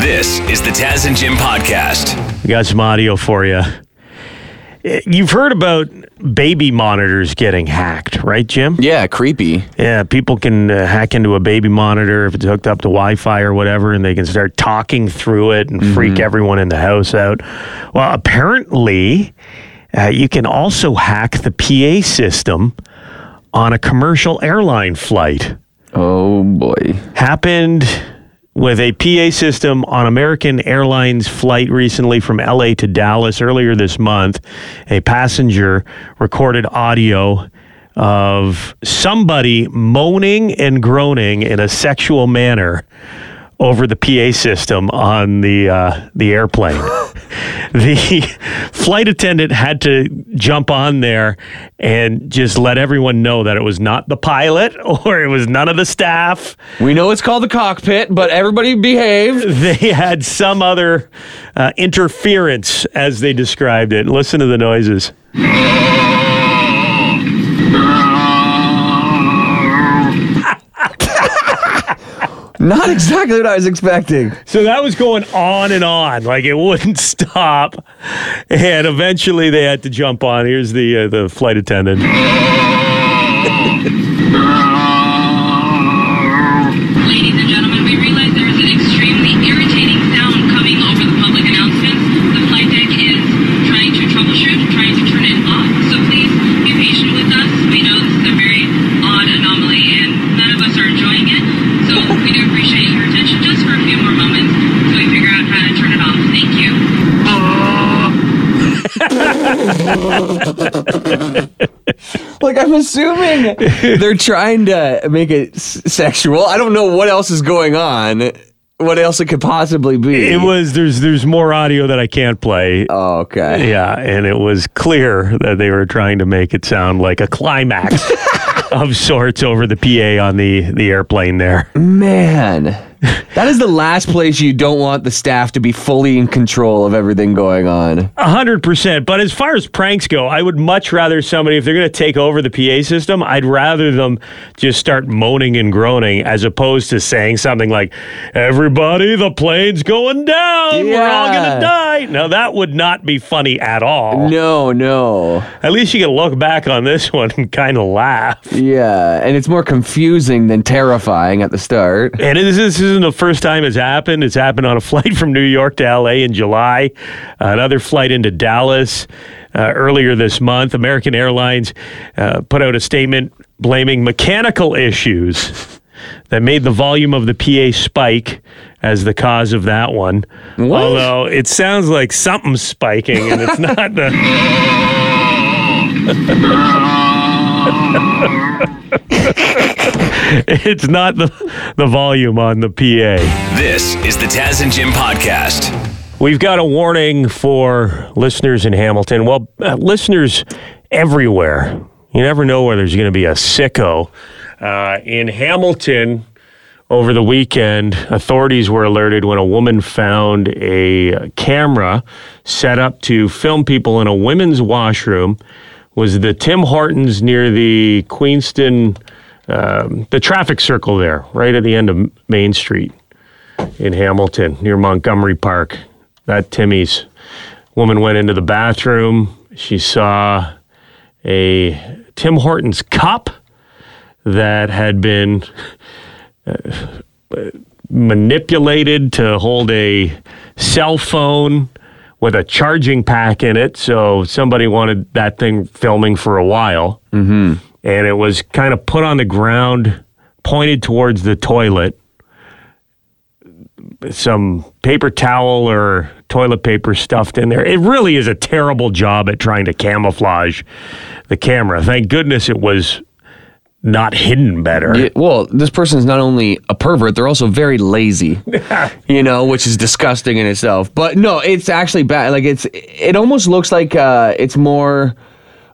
This is the Taz and Jim podcast. We got some audio for you. You've heard about baby monitors getting hacked, right, Jim? Yeah, creepy. Yeah, people can uh, hack into a baby monitor if it's hooked up to Wi Fi or whatever, and they can start talking through it and freak everyone in the house out. Well, apparently, uh, you can also hack the PA system on a commercial airline flight. Oh boy. happened with a PA system on American Airlines flight recently from LA to Dallas earlier this month. A passenger recorded audio of somebody moaning and groaning in a sexual manner over the PA system on the uh, the airplane. the flight attendant had to jump on there and just let everyone know that it was not the pilot or it was none of the staff We know it's called the cockpit, but everybody behaved. they had some other uh, interference, as they described it. Listen to the noises. Not exactly what I was expecting. So that was going on and on, like it wouldn't stop. And eventually, they had to jump on. Here's the uh, the flight attendant. Ladies and gentlemen, we realize there is an extremely irritating sound coming over the public announcements. The flight deck is trying to troubleshoot, trying to turn it off. So please be patient with us. We know this is a very odd anomaly and none of us are enjoying it. So we do appreciate your attention just for a few more moments until we figure out how to turn it off. Thank you. Like I'm assuming they're trying to make it s- sexual. I don't know what else is going on. What else it could possibly be? It was there's there's more audio that I can't play. Oh, okay. Yeah, and it was clear that they were trying to make it sound like a climax of sorts over the PA on the the airplane there. Man, that is the last place you don't want the staff to be fully in control of everything going on. A hundred percent. But as far as pranks go, I would much rather somebody, if they're going to take over the PA system, I'd rather them just start moaning and groaning as opposed to saying something like, "Everybody, the plane's going down. We're all going to die." Now that would not be funny at all. No, no. At least you can look back on this one and kind of laugh. Yeah, and it's more confusing than terrifying at the start. And this, this isn't the first time it's happened. It's happened on a flight from New York to LA in July, another flight into Dallas uh, earlier this month. American Airlines uh, put out a statement blaming mechanical issues that made the volume of the PA spike as the cause of that one. What? Although it sounds like something's spiking and it's not the. it's not the the volume on the PA. This is the Taz and Jim podcast. We've got a warning for listeners in Hamilton. Well, uh, listeners everywhere. You never know where there's going to be a sicko. Uh, in Hamilton, over the weekend, authorities were alerted when a woman found a camera set up to film people in a women's washroom. Was the Tim Hortons near the Queenston, um, the traffic circle there, right at the end of Main Street in Hamilton near Montgomery Park. That Timmy's woman went into the bathroom. She saw a Tim Hortons cup that had been uh, manipulated to hold a cell phone with a charging pack in it. So somebody wanted that thing filming for a while. Mm-hmm. And it was kind of put on the ground, pointed towards the toilet some paper towel or toilet paper stuffed in there. It really is a terrible job at trying to camouflage the camera. Thank goodness it was not hidden better. Yeah, well, this person is not only a pervert, they're also very lazy. you know, which is disgusting in itself. But no, it's actually bad. Like it's it almost looks like uh it's more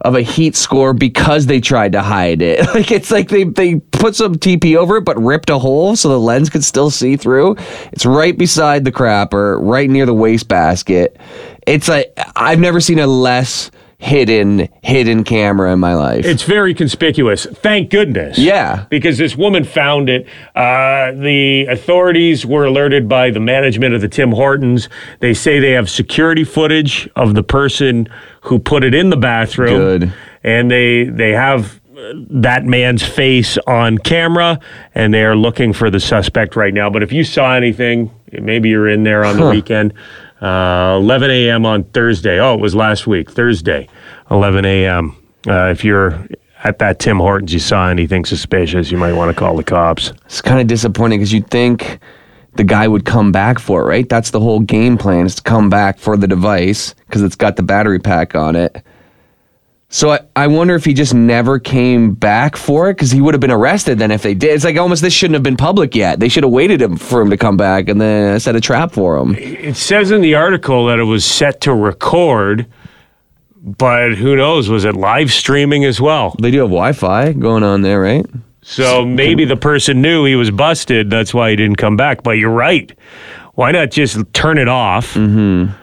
of a heat score because they tried to hide it. Like it's like they they put some TP over it but ripped a hole so the lens could still see through. It's right beside the crapper, right near the wastebasket. It's like I've never seen a less hidden hidden camera in my life. It's very conspicuous. Thank goodness. Yeah. Because this woman found it. Uh, the authorities were alerted by the management of the Tim Hortons. They say they have security footage of the person who put it in the bathroom. Good. And they they have uh, that man's face on camera and they are looking for the suspect right now. But if you saw anything, maybe you're in there on the weekend. Uh, 11 a.m. on Thursday. Oh, it was last week, Thursday, 11 a.m. Uh, if you're at that Tim Hortons, you saw anything suspicious, you might want to call the cops. It's kind of disappointing because you'd think the guy would come back for it, right? That's the whole game plan is to come back for the device because it's got the battery pack on it. So I, I wonder if he just never came back for it because he would have been arrested then if they did. It's like almost this shouldn't have been public yet. They should have waited him for him to come back and then set a trap for him. It says in the article that it was set to record, but who knows? Was it live streaming as well? They do have Wi-Fi going on there, right? So maybe the person knew he was busted. That's why he didn't come back. But you're right. Why not just turn it off? Mm-hmm.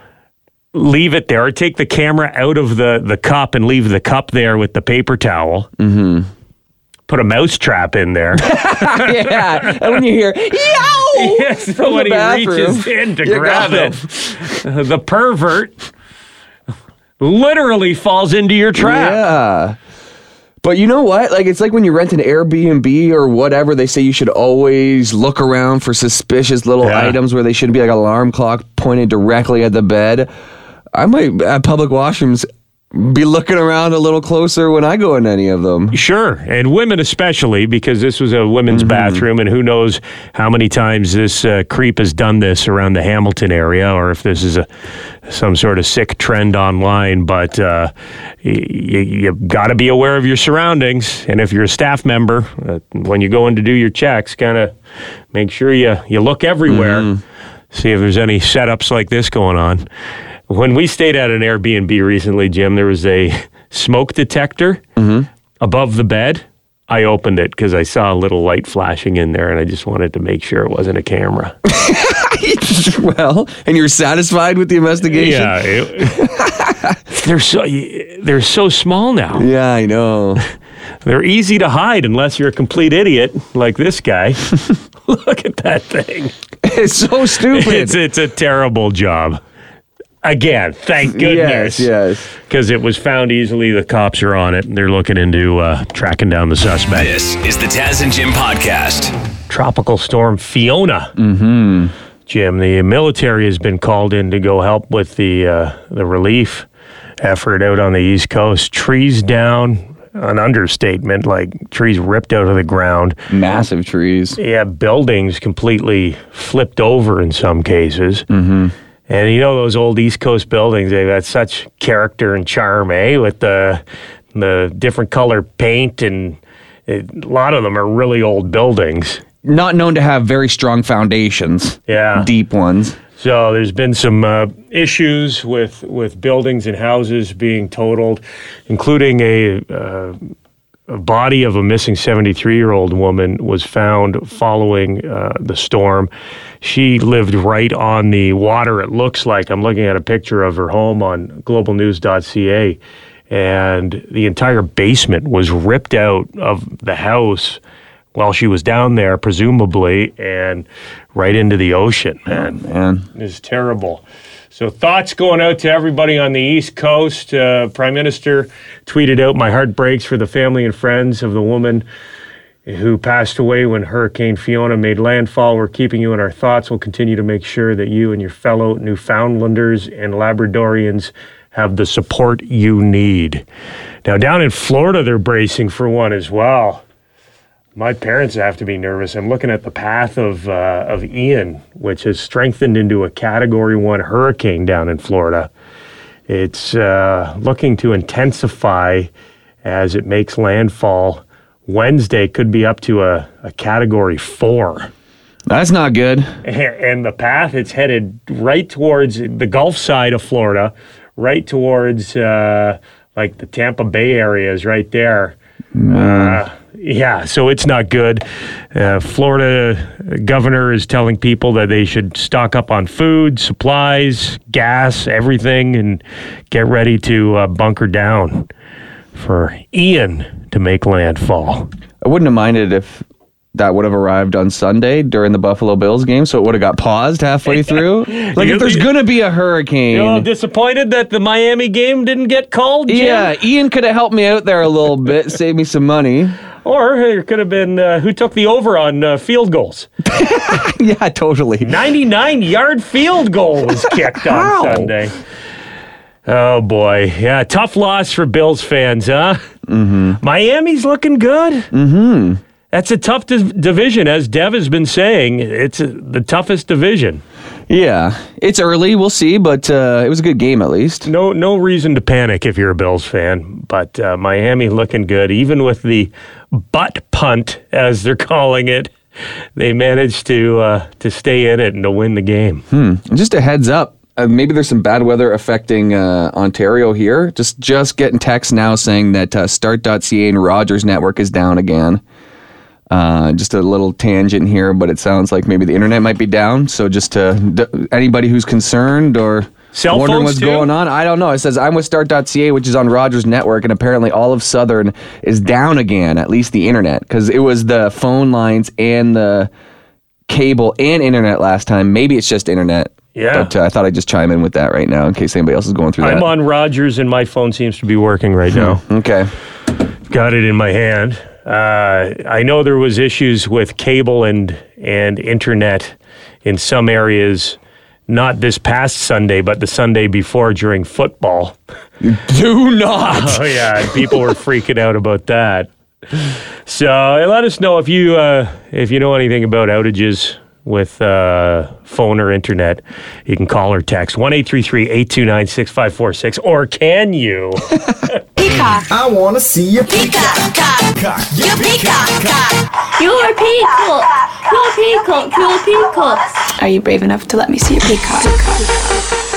Leave it there, or take the camera out of the, the cup and leave the cup there with the paper towel. Mm-hmm. Put a mouse trap in there. yeah. And when you hear, yo! yes, From when the he bathroom, reaches in to grab it, the pervert literally falls into your trap. Yeah. But you know what? Like it's like when you rent an Airbnb or whatever, they say you should always look around for suspicious little Yeah. items where they shouldn't be like an alarm clock pointed directly at the bed. I might at public washrooms be looking around a little closer when I go in any of them. Sure, and women especially, because this was a women's Mm-hmm. bathroom, and who knows how many times this uh, creep has done this around the Hamilton area, or if this is a some sort of sick trend online. But uh, y- you, you got to be aware of your surroundings, and if you're a staff member, uh, when you go in to do your checks, kind of make sure you you look everywhere, Mm-hmm. see if there's any setups like this going on. When we stayed at an Airbnb recently, Jim, there was a smoke detector mm-hmm. above the bed. I opened it because I saw a little light flashing in there, and I just wanted to make sure it wasn't a camera. well, and you're satisfied with the investigation? yeah, it- they're so they're so small now. Yeah, I know. They're easy to hide unless you're a complete idiot like this guy. Look at that thing. it's so stupid. It's it's a terrible job. Again, thank goodness. Yes, yes. Because it was found easily. The cops are on it. and They're looking into uh, tracking down the suspect. This is the Taz and Jim podcast. Tropical storm Fiona. Mm-hmm. Jim, the military has been called in to go help with the uh, the relief effort out on the East Coast. Trees down, an understatement. Like trees ripped out of the ground. Massive trees. Yeah, buildings completely flipped over in some cases. Mm-hmm. And you know those old East Coast buildings, they've got such character and charm, eh? With the the different color paint and it, a lot of them are really old buildings. Not known to have very strong foundations. Yeah. Deep ones. So there's been some uh, issues with with buildings and houses being totaled, including a. Uh, a body of a missing 73 year old woman was found following uh, the storm. She lived right on the water, it looks like. I'm looking at a picture of her home on globalnews.ca, and the entire basement was ripped out of the house while she was down there, presumably, and right into the ocean. Man, Man. It's terrible. So thoughts going out to everybody on the East Coast. Uh, Prime Minister tweeted out, "My heart breaks for the family and friends of the woman." Who passed away when Hurricane Fiona made landfall. We're keeping you in our thoughts. We'll continue to make sure that you and your fellow Newfoundlanders and Labradorians have the support you need. Now, down in Florida, they're bracing for one as well. My parents have to be nervous. I'm looking at the path of uh, of Ian, which has strengthened into a Category One hurricane down in Florida. It's uh, looking to intensify as it makes landfall. Wednesday could be up to a, a Category Four, That's not good. and the path it's headed right towards the Gulf side of Florida, right towards uh, like the Tampa Bay area is right there. Uh, Yeah, so it's not good. Uh, Florida governor is telling people that they should stock up on food, supplies, gas, everything, and get ready to uh, bunker down for Ian to make landfall. I wouldn't have minded if that would have arrived on Sunday during the Buffalo Bills game, so it would have got paused halfway through. Like if there's gonna be a hurricane. You know, disappointed that the Miami game didn't get called. Jim? yeah, Ian could have helped me out there a little bit, save me some money. Or it could have been uh, who took the over on uh, field goals. Yeah, totally. 99 yard field goal was kicked on Sunday. Oh boy, yeah, tough loss for Bills fans, huh? Mm-hmm. Miami's looking good. Mm-hmm. That's a tough div- division, as Dev has been saying. It's uh the toughest division. Yeah, it's early. We'll see, but uh, it was a good game at least. No, no reason to panic if you're a Bills fan. But uh, Miami looking good, even with the butt punt, as they're calling it. They managed to uh, to stay in it and to win the game. And just a heads up. Uh, maybe there's some bad weather affecting uh, Ontario here. Just just getting texts now saying that uh, Start.ca and Rogers Network is down again. Uh, just a little tangent here, but it sounds like maybe the internet might be down. So just to d- anybody who's concerned or Cell wondering what's too? going on, I don't know. It says I'm with Start.ca, which is on Rogers Network, and apparently all of Southern is down again. At least the internet, because it was the phone lines and the cable and internet last time. Maybe it's just internet. Yeah. But uh, I thought I'd just chime in with that right now in case anybody else is going through that. I'm on Rogers, and my phone seems to be working right now. Okay. got it in my hand. Uh, I know there was issues with cable and and internet in some areas, not this past Sunday, but the Sunday before during football. Do not. Oh yeah, people were freaking out about that. So let us know if you uh, if you know anything about outages with uh, phone or internet. You can call or text one eight three three eight two nine six five four six, or can you? Peacock. I wanna see you Peacock. Cock. cock. You peacock. Cock. You're a peacock. You're a peacock. You're a peacock. Are you brave enough to let me see your peacock?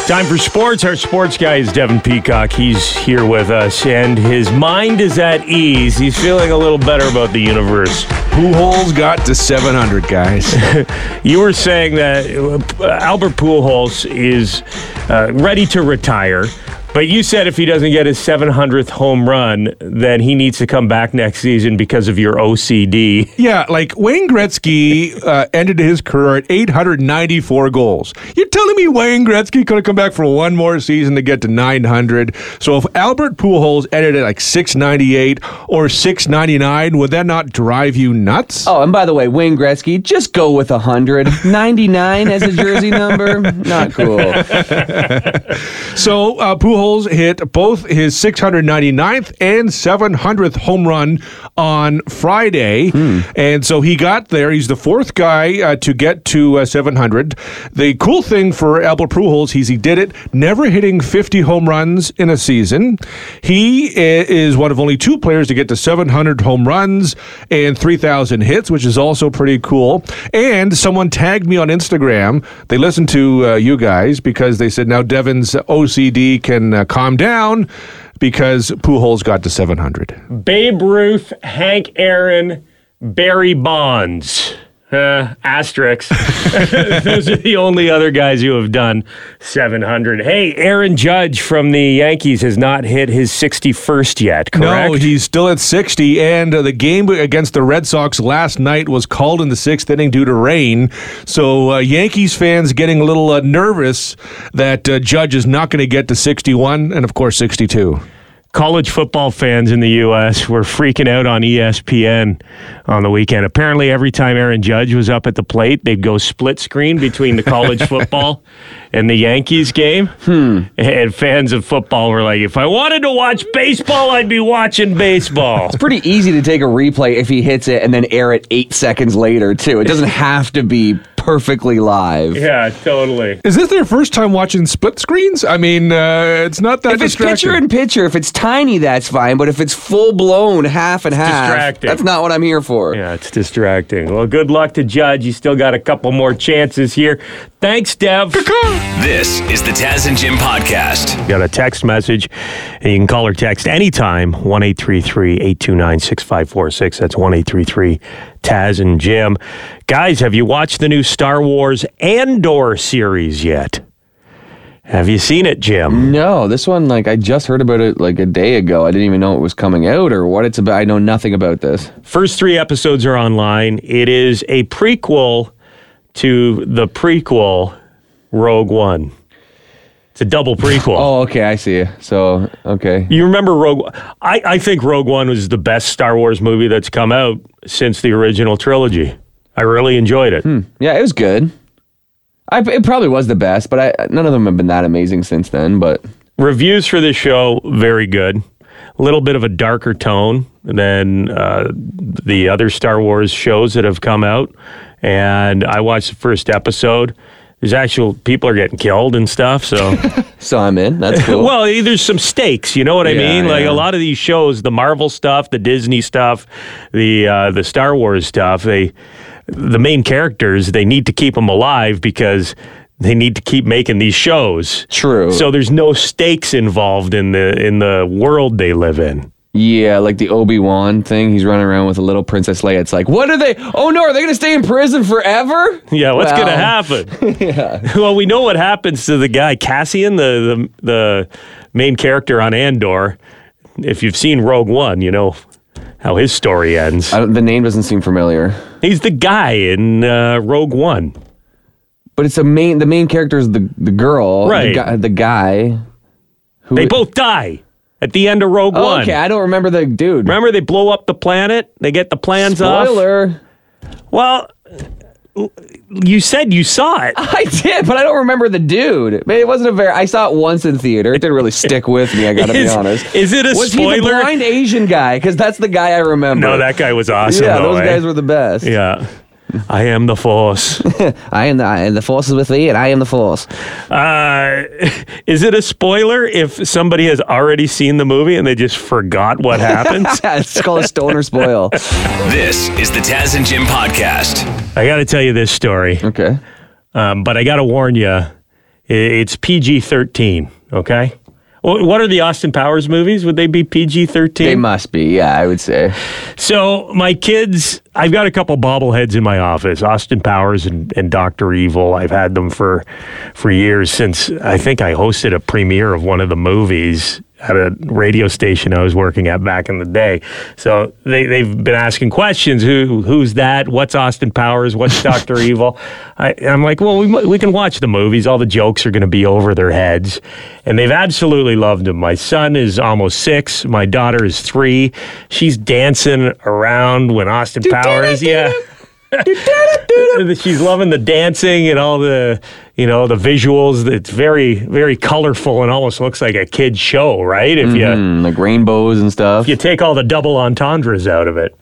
Time for sports. Our sports guy is Devin Peacock. He's here with us, and his mind is at ease. He's feeling a little better about the universe. Pujols got to 700, guys. You were saying that uh, Albert Pujols is uh, ready to retire, but you said if he doesn't get his 700th home run, then he needs to come back next season because of your OCD. yeah, like Wayne Gretzky uh, ended his career at 894 goals. You're telling me Wayne Gretzky could have come back for one more season to get to 900? So if Albert Pujols ended at like 698 or 699, would that not drive you nuts? Oh, and by the way, Wayne Gretzky, just go with 100. 99 as a jersey number? Not cool. So uh, Pujols hit both his 699th and 700th home run on Friday, and so he got there. He's the fourth guy uh, to get to uh, 700. The cool thing for Albert Pujols, he's he did it never hitting 50 home runs in a season. He is one of only two players to get to 700 home runs and 3,000 hits, which is also pretty cool. And someone tagged me on Instagram. They listened to uh, you guys because they said now Devin's OCD can uh, calm down because Pujols got to 700. Babe Ruth, Hank Aaron, Barry Bonds. Uh, asterisks. Those are the only other guys who have done 700. Hey, Aaron Judge from the Yankees has not hit his 61st yet, correct? No, he's still at 60, and uh, the game against the Red Sox last night was called in the sixth inning due to rain. So uh, Yankees fans getting a little uh, nervous that uh, Judge is not going to get to 61 and, of course, 62. College football fans in the U.S. were freaking out on ESPN on the weekend. Apparently, every time Aaron Judge was up at the plate, they'd go split screen between the college football and the Yankees game. Hmm. And fans of football were like, if I wanted to watch baseball, I'd be watching baseball. It's pretty easy to take a replay if he hits it and then air it eight seconds later, too. It doesn't have to be perfectly live. Yeah, totally. Is this their first time watching split screens? I mean, uh, it's not that If it's picture in picture, if it's tiny, that's fine. But if it's full blown, half and half, distracting. that's not what I'm here for. Yeah, it's distracting. Well, good luck to Judge. You still got a couple more chances here. Thanks, Dev. This is the Taz and Jim podcast. You got a text message, and you can call or text anytime 1 829 6546. That's 1 Taz and Jim. Guys, have you watched the new Star Wars Andor series yet? Have you seen it, Jim? No, this one, like, I just heard about it like a day ago. I didn't even know it was coming out or what it's about. I know nothing about this. First three episodes are online. It is a prequel to the prequel Rogue One. It's a double prequel. Oh, okay, I see. So, okay. You remember Rogue? I, I think Rogue One was the best Star Wars movie that's come out since the original trilogy. I really enjoyed it. Yeah, it was good. I, it probably was the best, but I none of them have been that amazing since then. But Reviews for this show very good. A little bit of a darker tone than uh, the other Star Wars shows that have come out. And I watched the first episode. There's actual people are getting killed and stuff. So so I'm in. That's cool. well, there's some stakes. You know what I Yeah, mean? Like yeah. a lot of these shows, the Marvel stuff, the Disney stuff, the uh, the Star Wars stuff. They the main characters they need to keep them alive because they need to keep making these shows. True. So there's no stakes involved in the in the world they live in. Yeah, like the Obi Wan thing. He's running around with a little Princess Leia. It's like, what are they? Oh no, are they gonna stay in prison forever? Yeah, what's Well, gonna happen? Well, we know what happens to the guy Cassian, the, the the main character on Andor. If you've seen Rogue One, you know how his story ends. I don't, the name doesn't seem familiar, He's the guy in uh, Rogue One. but it's a main. The main character is the the girl, Right. The guy. The guy who They both die at the end of Rogue Oh, One. okay, I don't remember the dude. Remember, they blow up the planet. They get the plans off. Spoiler. Well, you said you saw it. I did, but I don't remember the dude. But it wasn't a very. I saw it once in theater. It didn't really stick with me. I gotta be honest. is it a was he the blind Asian guy? Because that's the guy I remember. No, that guy was awesome. yeah, though, those eh? guys were the best. Yeah. I am the Force. I am the I, the force is with me, and I am the force. Uh, is it a spoiler if somebody has already seen the movie and they just forgot what happens? it's called a stoner spoil. This is the Taz and Jim podcast. I got to tell you this story, Okay. um, but I got to warn you, it's PG 13, okay? Wh- What are the Austin Powers movies? Would they be PG 13? They must be. Yeah, I would say. So my kids, I've got a couple bobbleheads in my office, Austin Powers and, and Doctor Evil. I've had them for for years since I think I hosted a premiere of one of the movies at a radio station I was working at back in the day. So they they've been asking questions. Who who's that? What's Austin Powers? What's Doctor Evil? I, I'm like, well, we we can watch the movies. All the jokes are going to be over their heads, and they've absolutely loved them. My son is almost six. My daughter is three. She's dancing around when Austin Powers, yeah. She's loving the dancing and all the, you know, the visuals. It's very, very colorful and almost looks like a kid's show, right? If you Mm, like rainbows and stuff. you take all the double entendres out of it.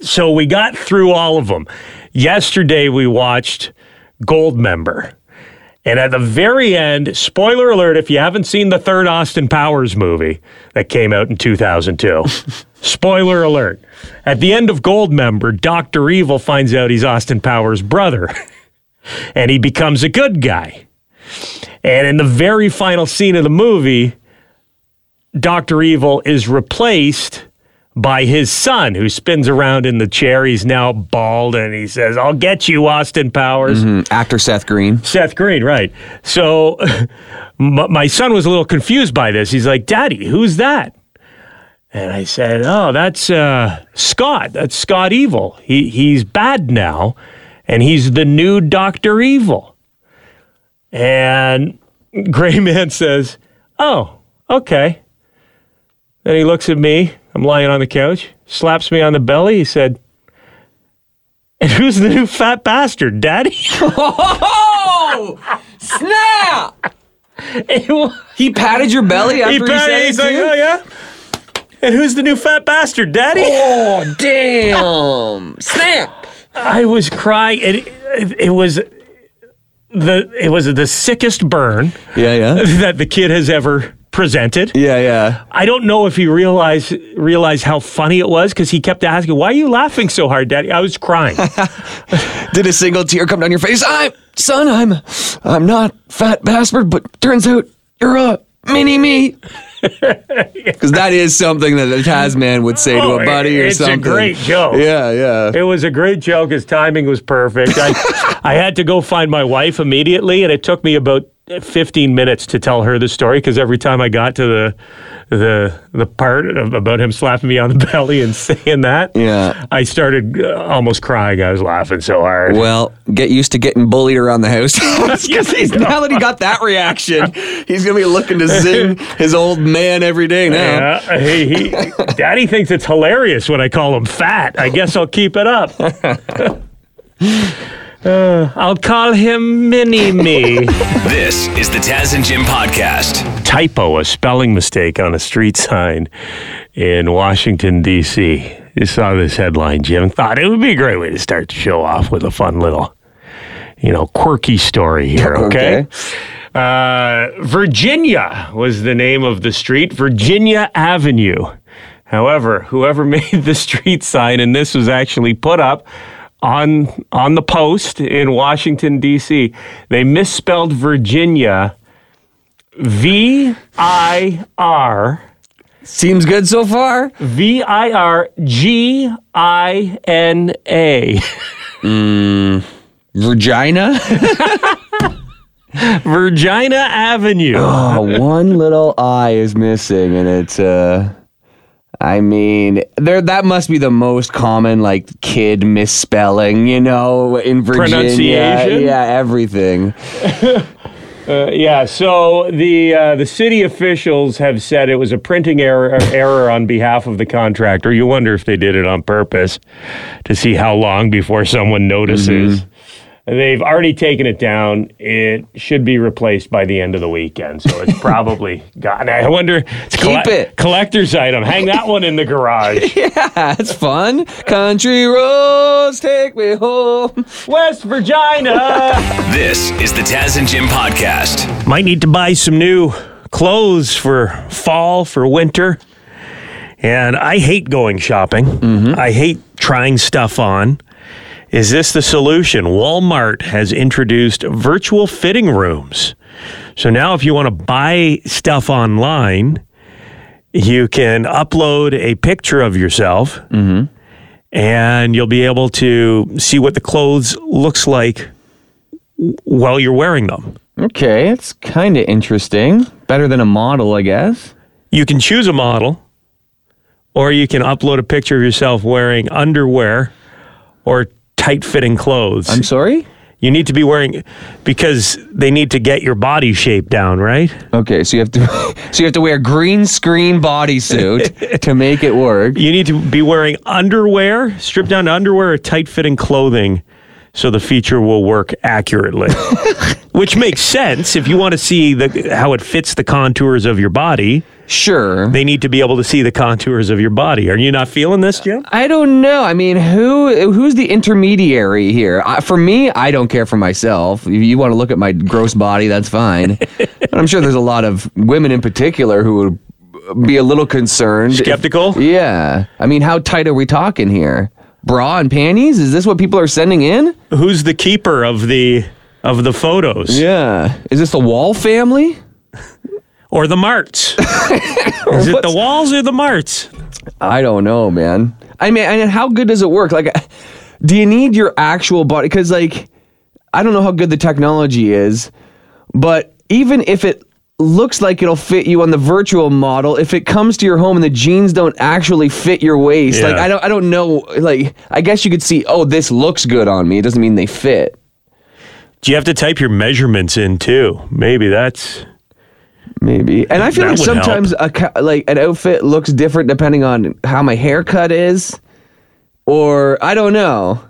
So we got through all of them. Yesterday we watched Goldmember. And at the very end, spoiler alert if you haven't seen the third Austin Powers movie that came out in 2002. spoiler alert. At the end of Goldmember, Dr. Evil finds out he's Austin Powers' brother. and he becomes a good guy. And in the very final scene of the movie, Dr. Evil is replaced by his son, who spins around in the chair. He's now bald, and he says, I'll get you, Austin Powers. Mm, Actor Seth Green. Seth Green, right. So my son was a little confused by this. He's like, Daddy, who's that? And I said, Oh, that's uh, Scott. That's Scott Evil. He, he's bad now, and he's the new Dr. Evil. And Gray Man says, Oh, okay. Then he looks at me. I'm lying on the couch, slaps me on the belly. He said, And who's the new fat bastard, Daddy? Oh snap! He patted your belly after He he, said he's it like, too? oh yeah. And who's the new fat bastard, Daddy? Oh damn! snap! I was crying. It, it, it was the it was the sickest burn Yeah, yeah. that the kid has ever presented. Yeah, yeah. I don't know if he realized realized how funny it was because he kept asking, "Why are you laughing so hard, Daddy?" I was crying. Did a single tear come down your face? I'm son, I'm I'm not fat bastard, but turns out you're a mini me. Because that is something that a Tasman would say to Oh, a buddy or it's a something. great joke. Yeah, yeah. It was a great joke. His timing was perfect. I, I had to go find my wife immediately, and it took me about 15 minutes to tell her the story because every time I got to the the the part of, about him slapping me on the belly and saying that, Yeah. I started uh, almost crying. I was laughing so hard. Well, get used to getting bullied around the house. he's- now that he got that reaction, he's gonna be looking to zing his old man every day now. Yeah, he, he, Daddy thinks it's hilarious when I call him fat. I guess I'll keep it up. Uh, I'll call him Mini Me. This is the Taz and Jim podcast. typo, a spelling mistake on a street sign in Washington, D.C. You saw this headline, Jim. Thought it would be a great way to start the show off with a fun little, you know, quirky story here, okay? Uh, Virginia was the name of the street, Virginia Avenue. However, whoever made the street sign, and this was actually put up on on the post in Washington D.C., they misspelled Virginia V I R Seems good so far. V I R G I N A. Virginia. Virginia Avenue. Oh, one little I is missing, and it's uh. I mean, there that must be the most common like kid misspelling, you know, in Virginia. Pronunciation? Yeah, everything. Uh, yeah, so the uh, the city officials have said it was a printing error error on behalf of the contractor. You wonder if they did it on purpose to see how long before someone notices. They've already taken it down. It should be replaced by the end of the weekend, so it's probably gone. I wonder. It's Keep it. collector's item. Hang that one in the garage. Yeah, that's fun. Country roads take me home. West Virginia. This is the Taz and Jim podcast. Might need to buy some new clothes for fall, for winter. And I hate going shopping. Mm-hmm. I hate trying stuff on. Is this the solution? Walmart has introduced virtual fitting rooms. So now, if you want to buy stuff online, you can upload a picture of yourself mm-hmm. and you'll be able to see what the clothes looks like while you're wearing them. Okay, it's kind of interesting. Better than a model, I guess. you can choose a model or you can upload a picture of yourself wearing underwear or tight fitting clothes. I'm sorry. you need to be wearing because they need to get your body shape down, right? Okay, so you have to so you have to wear green screen bodysuit to make it work. You need to be wearing underwear, stripped down to underwear or tight fitting clothing so the feature will work accurately. Which makes sense if you want to see the how it fits the contours of your body. Sure. They need to be able to see the contours of your body. Are you not feeling this, Jim? I don't know. I mean, who who's the intermediary here? I, for me, I don't care for myself. If you want to look at my gross body, that's fine. but I'm sure there's a lot of women in particular who would be a little concerned. if- Skeptical? yeah. I mean, how tight are we talking here? Bra and panties? Is this what people are sending in? who's the keeper of the of the photos Yeah. Is this the Wall family? Or the marts is it the walls or the marts I don't know, man. I mean, and how good does it work? Like, do you need your actual body? Because, like, I don't know how good the technology is, but even if it looks like it'll fit you on the virtual model, if it comes to your home and the jeans don't actually fit your waist, like, I don't, I don't know. Like, I guess you could see, oh, this looks good on me. It doesn't mean they fit. do you have to type your measurements in too maybe that's Maybe. And I feel That like would sometimes a, like an outfit looks different depending on how my haircut is, or I don't know.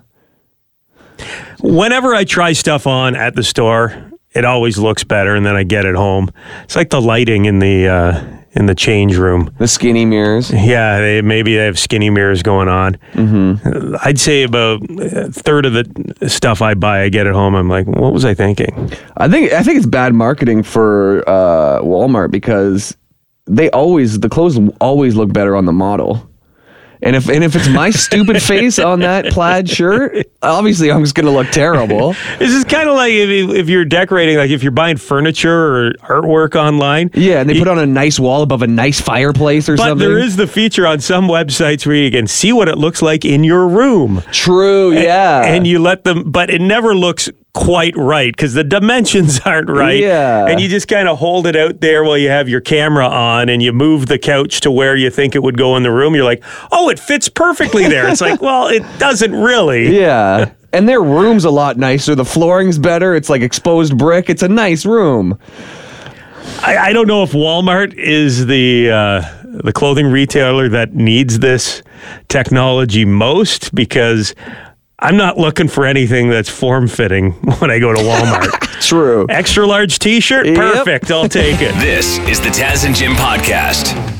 whenever i try stuff on at the store it always looks better and then i get it home it's like the lighting in the uh in the change room. The skinny mirrors. Yeah, they, maybe they have skinny mirrors going on. Mm-hmm. I'd say about a third of the stuff I buy, I get at home. I'm like, what was I thinking? I think I think it's bad marketing for uh, Walmart because they always the clothes always look better on the model. And if and if it's my stupid face on that plaid shirt, obviously I'm just gonna look terrible. This is kind of like if, if you're decorating, like if you're buying furniture or artwork online. Yeah, and they put on a nice wall above a nice fireplace or But something. But there is the feature on some websites where you can see what it looks like in your room. true, yeah. And you let them, but it never looks quite right because the dimensions aren't right. Yeah. And you just kind of hold it out there while you have your camera on and you move the couch to where you think it would go in the room. You're like, oh, it fits perfectly there. It's like, well, it doesn't really. yeah. And their room's a lot nicer. The flooring's better. It's like exposed brick. It's a nice room. I, I don't know if Walmart is the uh, the clothing retailer that needs this technology most because I'm not looking for anything that's form fitting when I go to Walmart. True. Extra large T-shirt, Yep. perfect. I'll take it. This is the Taz and Jim podcast.